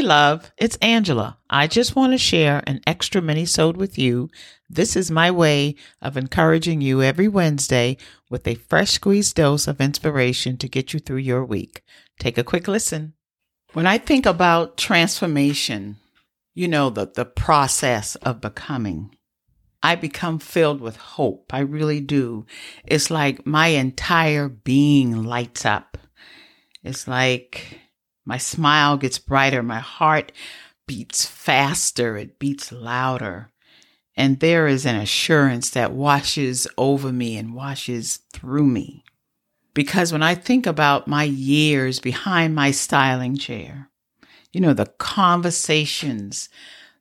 Hey, love, it's Angela. I just want to share an extra mini sode with you. This is my way of encouraging you every Wednesday with a fresh squeezed dose of inspiration to get you through your week. Take a quick listen. When I think about transformation, you know, the, the process of becoming, I become filled with hope. I really do. It's like my entire being lights up. It's like my smile gets brighter. My heart beats faster. It beats louder. And there is an assurance that washes over me and washes through me. Because when I think about my years behind my styling chair, you know, the conversations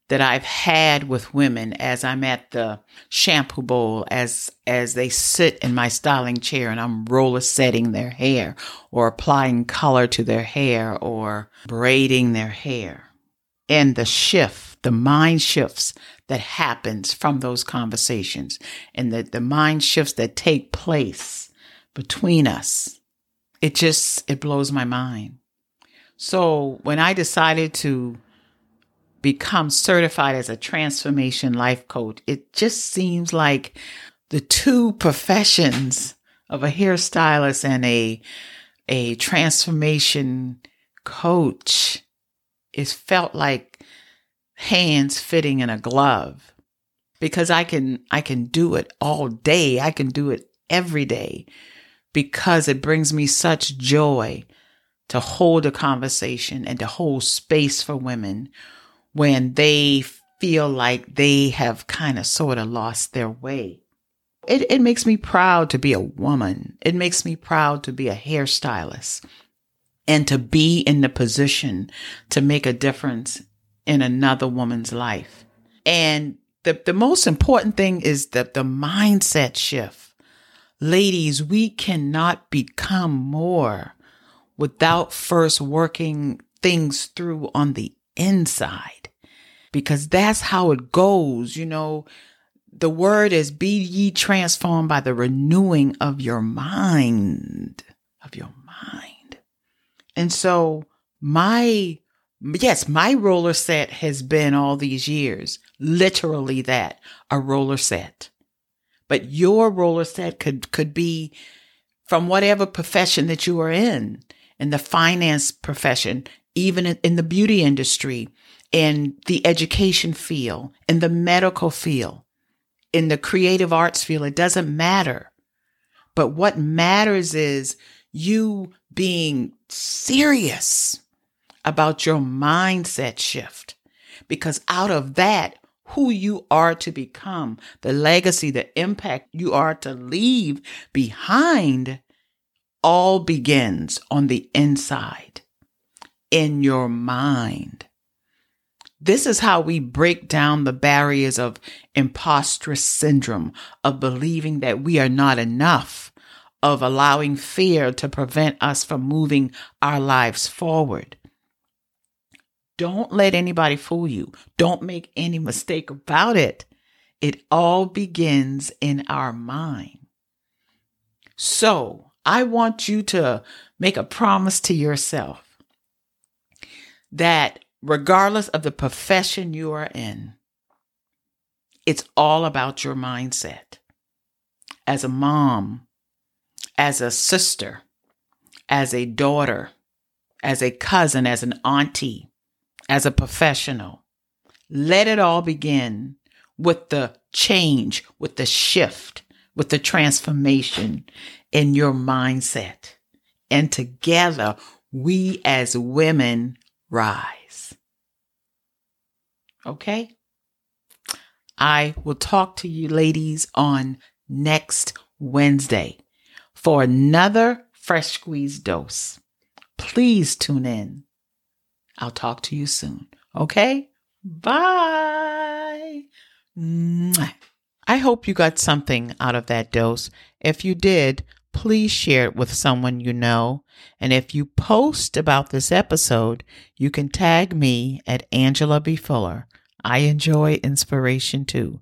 that I've had with women as I'm at the shampoo bowl, as as they sit in my styling chair and I'm roller setting their hair or applying color to their hair or braiding their hair. And the shift, the mind shifts that happens from those conversations and the, the mind shifts that take place between us. It just it blows my mind. So when I decided to become certified as a transformation life coach, it just seems like the two professions of a hairstylist and a a transformation coach is felt like hands fitting in a glove because I can I can do it all day. I can do it every day because it brings me such joy to hold a conversation and to hold space for women when they feel like they have kind of sort of lost their way. It, it makes me proud to be a woman. It makes me proud to be a hairstylist and to be in the position to make a difference in another woman's life. And the, the most important thing is that the mindset shift. Ladies, we cannot become more without first working things through on the inside because that's how it goes. You know, the word is be ye transformed by the renewing of your mind, of your mind. And so my, yes, my roller set has been all these years, literally that, a roller set. But your roller set could, could be from whatever profession that you are in, in the finance profession, even in the beauty industry, in the education field, in the medical field, in the creative arts field. It doesn't matter. But what matters is you being serious about your mindset shift. Because out of that, who you are to become, the legacy, the impact you are to leave behind, all begins on the inside, in your mind. This is how we break down the barriers of imposter syndrome, of believing that we are not enough, of allowing fear to prevent us from moving our lives forward. Don't let anybody fool you. Don't make any mistake about it. It all begins in our mind. So I want you to make a promise to yourself that regardless of the profession you are in, it's all about your mindset. As a mom, as a sister, as a daughter, as a cousin, as an auntie, as a professional, let it all begin with the change, with the shift, with the transformation in your mindset. And together, we as women rise. Okay? I will talk to you ladies on next Wednesday for another fresh squeeze dose. Please tune in. I'll talk to you soon. Okay? Bye. I hope you got something out of that dose. If you did, please share it with someone you know. And if you post about this episode, you can tag me at Angela B. Fuller. I enjoy inspiration too.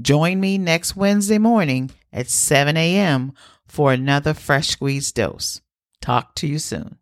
Join me next Wednesday morning at 7 a.m. for another fresh squeeze dose. Talk to you soon.